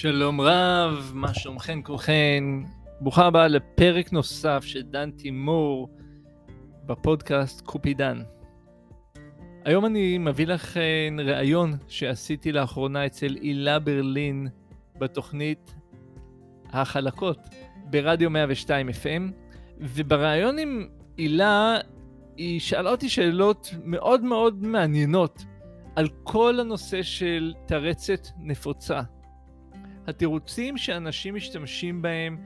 שלום רב, מה שלומכן כולכן? ברוכה הבאה לפרק נוסף של דן תימור בפודקאסט קופידן. היום אני מביא לכן ראיון שעשיתי לאחרונה אצל הילה ברלין בתוכנית החלקות ברדיו 102 FM, ובריאיון עם הילה היא שאלה אותי שאלות מאוד מאוד מעניינות על כל הנושא של תרצת נפוצה. התירוצים שאנשים משתמשים בהם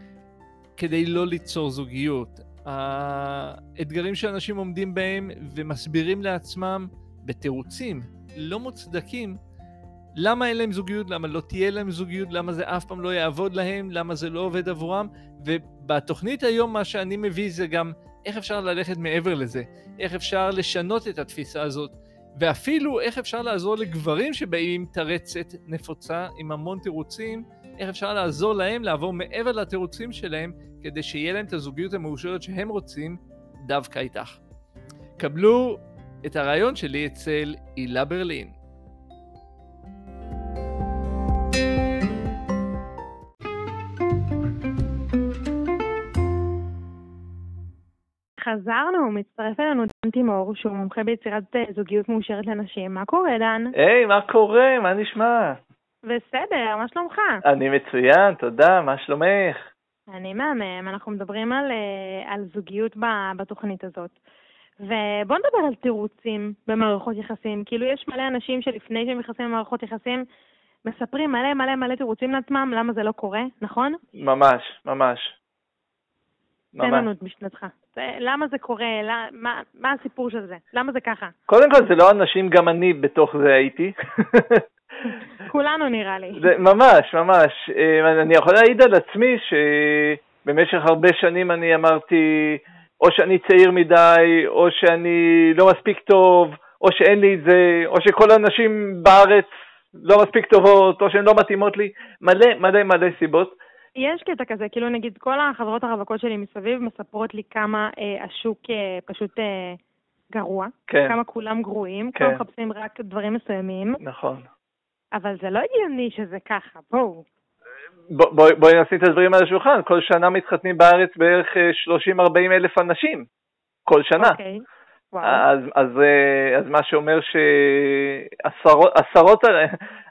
כדי לא ליצור זוגיות, האתגרים שאנשים עומדים בהם ומסבירים לעצמם בתירוצים לא מוצדקים למה אין להם זוגיות, למה לא תהיה להם זוגיות, למה זה אף פעם לא יעבוד להם, למה זה לא עובד עבורם, ובתוכנית היום מה שאני מביא זה גם איך אפשר ללכת מעבר לזה, איך אפשר לשנות את התפיסה הזאת, ואפילו איך אפשר לעזור לגברים שבאים עם תרצת נפוצה, עם המון תירוצים, איך אפשר לעזור להם לעבור מעבר לתירוצים שלהם, כדי שיהיה להם את הזוגיות המאושרת שהם רוצים דווקא איתך. קבלו את הרעיון שלי אצל הילה ברלין. חזרנו, מצטרף אלינו דן תימור, שהוא מומחה ביצירת אה, זוגיות מאושרת לנשים. מה קורה, דן? היי, hey, מה קורה? מה נשמע? בסדר, מה שלומך? אני מצוין, תודה, מה שלומך? אני מהמם, אנחנו מדברים על, אה, על זוגיות בתוכנית הזאת. ובוא נדבר על תירוצים במערכות יחסים. כאילו, יש מלא אנשים שלפני שהם נכנסים למערכות יחסים, מספרים מלא מלא מלא תירוצים לעצמם, למה זה לא קורה, נכון? ממש, ממש. תן לנו את משנתך. למה זה קורה? למה, מה, מה הסיפור של זה? למה זה ככה? קודם כל, זה לא אנשים, גם אני בתוך זה הייתי. כולנו נראה לי. זה, ממש, ממש. אה, אני יכול להעיד על עצמי שבמשך הרבה שנים אני אמרתי, או שאני צעיר מדי, או שאני לא מספיק טוב, או שאין לי את זה, או שכל הנשים בארץ לא מספיק טובות, או שהן לא מתאימות לי, מלא מלא מלא סיבות. יש קטע כזה, כאילו נגיד כל החברות הרווקות שלי מסביב מספרות לי כמה אה, השוק אה, פשוט אה, גרוע, כן. כמה כולם גרועים, כן. כולם מחפשים רק דברים מסוימים. נכון. אבל זה לא הגיוני שזה ככה, בואו. בואי בוא, בוא נשים את הדברים על השולחן, כל שנה מתחתנים בארץ בערך 30-40 אה, אלף אנשים, כל שנה. אוקיי, וואו. אז, אז, אה, אז מה שאומר שעשרות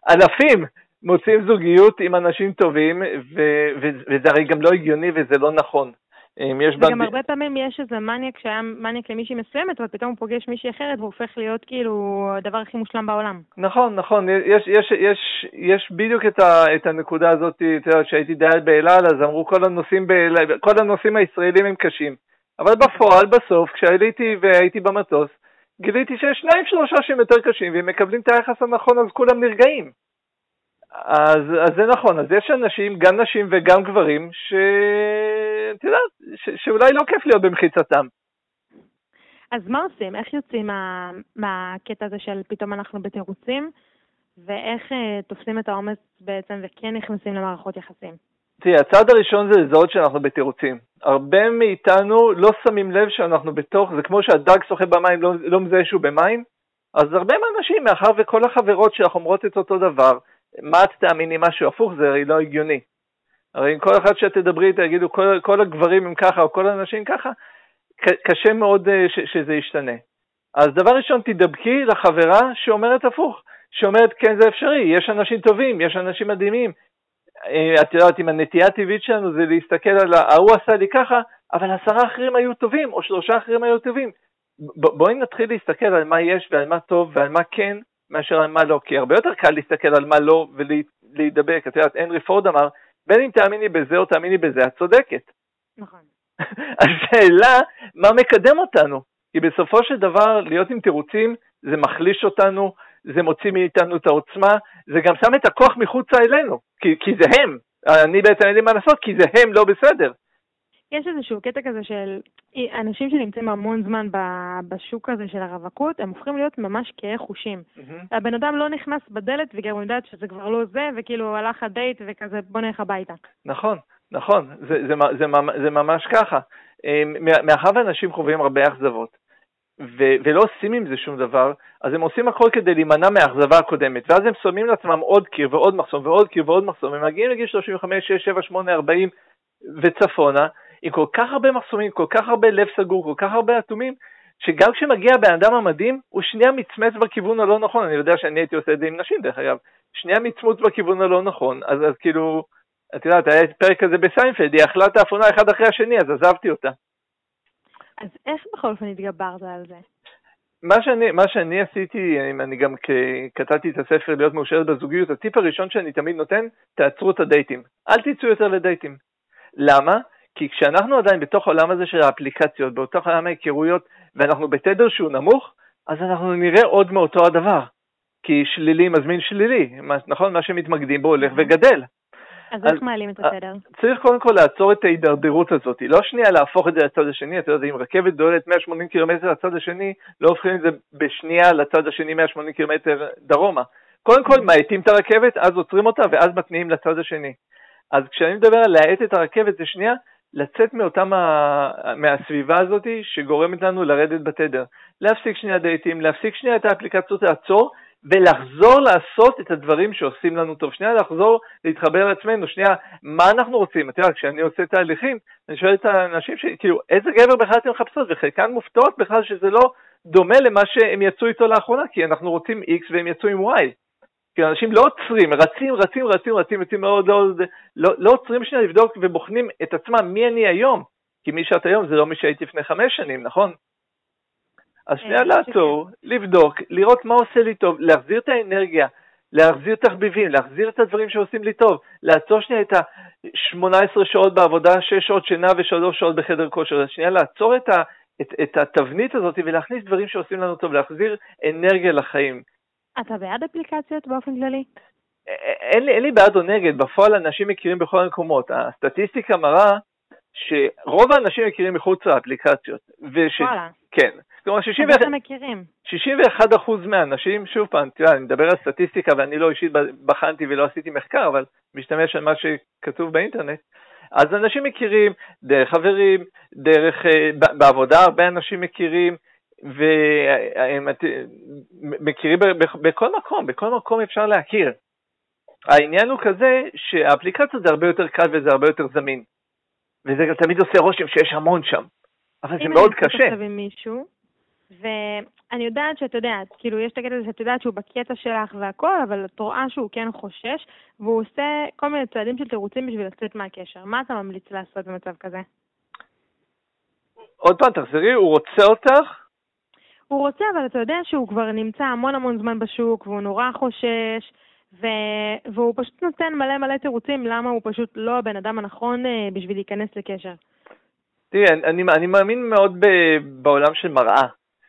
אלפים מוצאים זוגיות עם אנשים טובים, ו, ו, וזה הרי גם לא הגיוני וזה לא נכון. יש וגם בנד... הרבה פעמים יש איזה מניאק שהיה מניאק למישהי מסוימת, אבל פתאום הוא פוגש מישהי אחרת והוא הופך להיות כאילו הדבר הכי מושלם בעולם. נכון, נכון, יש, יש, יש, יש בדיוק את, ה, את הנקודה הזאת, אתה יודע, כשהייתי דייל באלעל, אז אמרו כל הנושאים, באל... כל הנושאים הישראלים הם קשים. אבל בפועל, בסוף, כשעליתי והייתי במטוס, גיליתי שיש שניים שלושה שהם יותר קשים, והם מקבלים את היחס הנכון, אז כולם נרגעים. אז, אז זה נכון, אז יש אנשים, גם נשים וגם גברים, שאת יודעת, שאולי לא כיף להיות במחיצתם. אז מה עושים? איך יוצאים מה, מהקטע הזה של פתאום אנחנו בתירוצים, ואיך אה, תופסים את האומץ בעצם וכן נכנסים למערכות יחסים? תראי, הצעד הראשון זה לזהות שאנחנו בתירוצים. הרבה מאיתנו לא שמים לב שאנחנו בתוך, זה כמו שהדג שוחה במים, לא, לא מזהה שהוא במים, אז הרבה מהאנשים, מאחר וכל החברות שלך אומרות את אותו דבר, מה את תאמיני משהו הפוך, זה הרי לא הגיוני. הרי אם כל אחד שאת תדברי איתה יגידו כל, כל הגברים הם ככה או כל האנשים ככה, קשה מאוד אה, ש, שזה ישתנה. אז דבר ראשון, תדבקי לחברה שאומרת הפוך, שאומרת כן זה אפשרי, יש אנשים טובים, יש אנשים מדהימים. אה, את יודעת, אם הנטייה הטבעית שלנו זה להסתכל על ההוא עשה לי ככה, אבל עשרה אחרים היו טובים, או שלושה אחרים היו טובים. בואי נתחיל להסתכל על מה יש ועל מה טוב ועל מה כן, מאשר על מה לא, כי הרבה יותר קל להסתכל על מה לא ולהידבק. את יודעת, הנרי פורד אמר, בין אם תאמיני בזה או תאמיני בזה, את צודקת. נכון. השאלה, מה מקדם אותנו? כי בסופו של דבר, להיות עם תירוצים, זה מחליש אותנו, זה מוציא מאיתנו את העוצמה, זה גם שם את הכוח מחוצה אלינו, כי, כי זה הם. אני בעצם אין לי מה לעשות, כי זה הם לא בסדר. יש איזשהו קטע כזה של אנשים שנמצאים המון זמן בשוק הזה של הרווקות, הם הופכים להיות ממש כהי חושים. Mm-hmm. הבן אדם לא נכנס בדלת וגם יודעת שזה כבר לא זה, וכאילו הלך הדייט וכזה בוא נלך הביתה. נכון, נכון, זה, זה, זה, זה, זה ממש ככה. אה, מאחר ואנשים חווים הרבה אכזבות, ו- ולא עושים עם זה שום דבר, אז הם עושים הכל כדי להימנע מהאכזבה הקודמת, ואז הם שמים לעצמם עוד קיר ועוד מחסום ועוד קיר ועוד מחסום, הם מגיעים לגיל 35, 6, 7, 8, 40 וצפונה, עם כל כך הרבה מחסומים, כל כך הרבה לב סגור, כל כך הרבה אטומים, שגם כשמגיע בן אדם המדהים, הוא שנייה מצמץ בכיוון הלא נכון, אני יודע שאני הייתי עושה את זה עם נשים דרך אגב, שנייה מצמוץ בכיוון הלא נכון, אז, אז כאילו, את יודעת, היה פרק כזה בסיינפלד, היא אכלה את האפונה אחד אחרי השני, אז עזבתי אותה. אז איך בכל אופן התגברת על זה? מה שאני, מה שאני עשיתי, אני גם כתבתי את הספר להיות מאושרת בזוגיות, הטיפ הראשון שאני תמיד נותן, תעצרו את הדייטים. אל תצאו יותר לדייטים. למה? כי כשאנחנו עדיין בתוך העולם הזה של האפליקציות, בתוך עולם ההיכרויות, ואנחנו בתדר שהוא נמוך, אז אנחנו נראה עוד מאותו הדבר. כי שלילי מזמין שלילי, נכון? מה שמתמקדים בו הולך וגדל. אז איך מעלים את הסדר? צריך קודם כל לעצור את ההידרדרות הזאת, לא שנייה להפוך את זה לצד השני, אתה יודע, אם רכבת דולת 180 קילומטר לצד השני, לא הופכים את זה בשנייה לצד השני 180 קילומטר דרומה. קודם כל מאטים את הרכבת, אז עוצרים אותה ואז מתניעים לצד השני. אז כשאני מדבר על להאט את הרכבת זה שנייה, לצאת מאותם, מהסביבה הזאת שגורמת לנו לרדת בתדר. להפסיק שנייה דייטים, להפסיק שנייה את האפליקציות, לעצור ולחזור לעשות את הדברים שעושים לנו טוב. שנייה לחזור להתחבר לעצמנו, שנייה, מה אנחנו רוצים? אתה יודע, כשאני עושה תהליכים, אני שואל את האנשים שלי, כאילו, איזה גבר בכלל אתם מחפשות? וחלקן מופתעות בכלל שזה לא דומה למה שהם יצאו איתו לאחרונה, כי אנחנו רוצים X והם יצאו עם Y. כי אנשים לא עוצרים, רצים, רצים, רצים, רצים, רצים מאוד, לא, לא, לא עוצרים שנייה לבדוק ובוחנים את עצמם, מי אני היום? כי מי שאת היום זה לא מי שהייתי לפני חמש שנים, נכון? אז שנייה אה, לעצור, לבדוק, לראות מה עושה לי טוב, להחזיר את האנרגיה, להחזיר תחביבים, להחזיר את הדברים שעושים לי טוב, לעצור שנייה את ה-18 שעות בעבודה, 6 שעות שינה ו-3 שעות בחדר כושר, שנייה לעצור את, ה, את, את התבנית הזאת ולהכניס דברים שעושים לנו טוב, להחזיר אנרגיה לחיים. אתה בעד אפליקציות באופן כללי? אין לי, אין לי בעד או נגד, בפועל אנשים מכירים בכל המקומות. הסטטיסטיקה מראה שרוב האנשים מכירים מחוץ לאפליקציות. וש... וואלה. כן. כלומר, 61 אחוז מהאנשים, שוב פעם, תראה, אני מדבר על סטטיסטיקה ואני לא אישית בחנתי ולא עשיתי מחקר, אבל משתמש על מה שכתוב באינטרנט. אז אנשים מכירים דרך חברים, דרך, אה, בעבודה הרבה אנשים מכירים, והם מכירים בכל מקום, בכל מקום אפשר להכיר. העניין הוא כזה שהאפליקציה זה הרבה יותר קל וזה הרבה יותר זמין. וזה תמיד עושה רושם שיש המון שם, אבל זה מאוד קשה. אם אני עם מישהו, ואני יודעת שאת יודעת, כאילו יש את הקטע הזה שאת יודעת שהוא בקטע שלך והכל, אבל את רואה שהוא כן חושש, והוא עושה כל מיני צעדים של תירוצים בשביל לצאת מהקשר. מה אתה ממליץ לעשות במצב כזה? עוד פעם, תחזרי, הוא רוצה אותך, הוא רוצה, אבל אתה יודע שהוא כבר נמצא המון המון זמן בשוק, והוא נורא חושש, ו... והוא פשוט נותן מלא מלא תירוצים למה הוא פשוט לא הבן אדם הנכון אה, בשביל להיכנס לקשר. תראי, אני, אני מאמין מאוד ב, בעולם של מראה.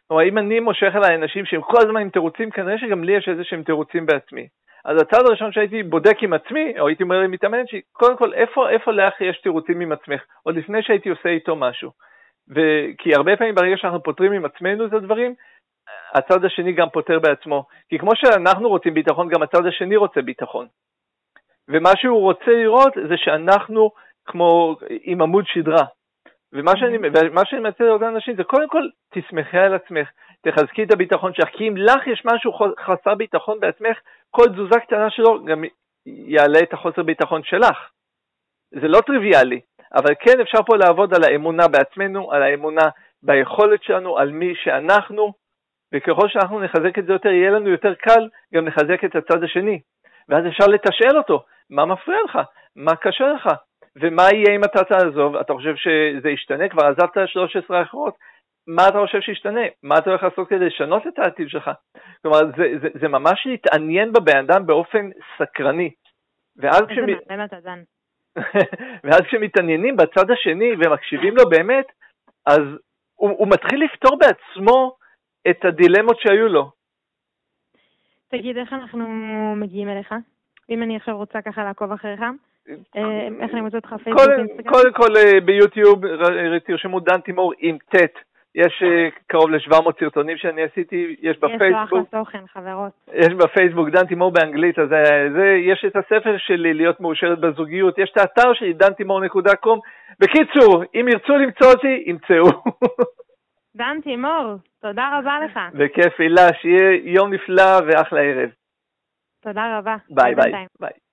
כלומר, אם אני מושך אליי אנשים שהם כל הזמן עם תירוצים, כנראה שגם לי יש איזה שהם תירוצים בעצמי. אז הצעד הראשון שהייתי בודק עם עצמי, או הייתי אומר למתאמן, שקודם כל, איפה, איפה לך יש תירוצים עם עצמך, עוד לפני שהייתי עושה איתו משהו. וכי הרבה פעמים ברגע שאנחנו פותרים עם עצמנו את הדברים, הצד השני גם פותר בעצמו. כי כמו שאנחנו רוצים ביטחון, גם הצד השני רוצה ביטחון. ומה שהוא רוצה לראות זה שאנחנו כמו עם עמוד שדרה. ומה שאני, ומה שאני מציע לאותם אנשים זה קודם כל תסמכי על עצמך, תחזקי את הביטחון שלך, כי אם לך יש משהו חסר ביטחון בעצמך, כל תזוזה קטנה שלו גם יעלה את החוסר ביטחון שלך. זה לא טריוויאלי, אבל כן אפשר פה לעבוד על האמונה בעצמנו, על האמונה ביכולת שלנו, על מי שאנחנו, וככל שאנחנו נחזק את זה יותר, יהיה לנו יותר קל גם לחזק את הצד השני. ואז אפשר לתשאל אותו, מה מפריע לך? מה קשה לך? ומה יהיה אם אתה תעזוב? אתה חושב שזה ישתנה? כבר עזבת 13 האחרות, מה אתה חושב שישתנה? מה אתה הולך לעשות כדי לשנות את העתיד שלך? כלומר, זה, זה, זה ממש להתעניין בבן אדם באופן סקרני. ואז איזה כשמ... מעניין אתה דן. ואז כשמתעניינים בצד השני ומקשיבים לו באמת, אז הוא, הוא מתחיל לפתור בעצמו את הדילמות שהיו לו. תגיד, איך אנחנו מגיעים אליך? אם אני עכשיו רוצה ככה לעקוב אחריך, אה, איך אני מוצא אותך פייסבוק? קודם כל אה, ביוטיוב תרשמו דן תימור עם ט' יש אה, קרוב ל-700 סרטונים שאני עשיתי, יש בפייסבוק. יש לו אחלה תוכן, חברות. יש בפייסבוק, דן תימור באנגלית, אז אה, זה, יש את הספר שלי, להיות מאושרת בזוגיות, יש את האתר שלי, דנתימור.קום. בקיצור, אם ירצו למצוא אותי, ימצאו. דן תימור, תודה רבה לך. בכיף, הילה, שיהיה יום נפלא ואחלה ערב. תודה רבה. ביי ביי. ביי.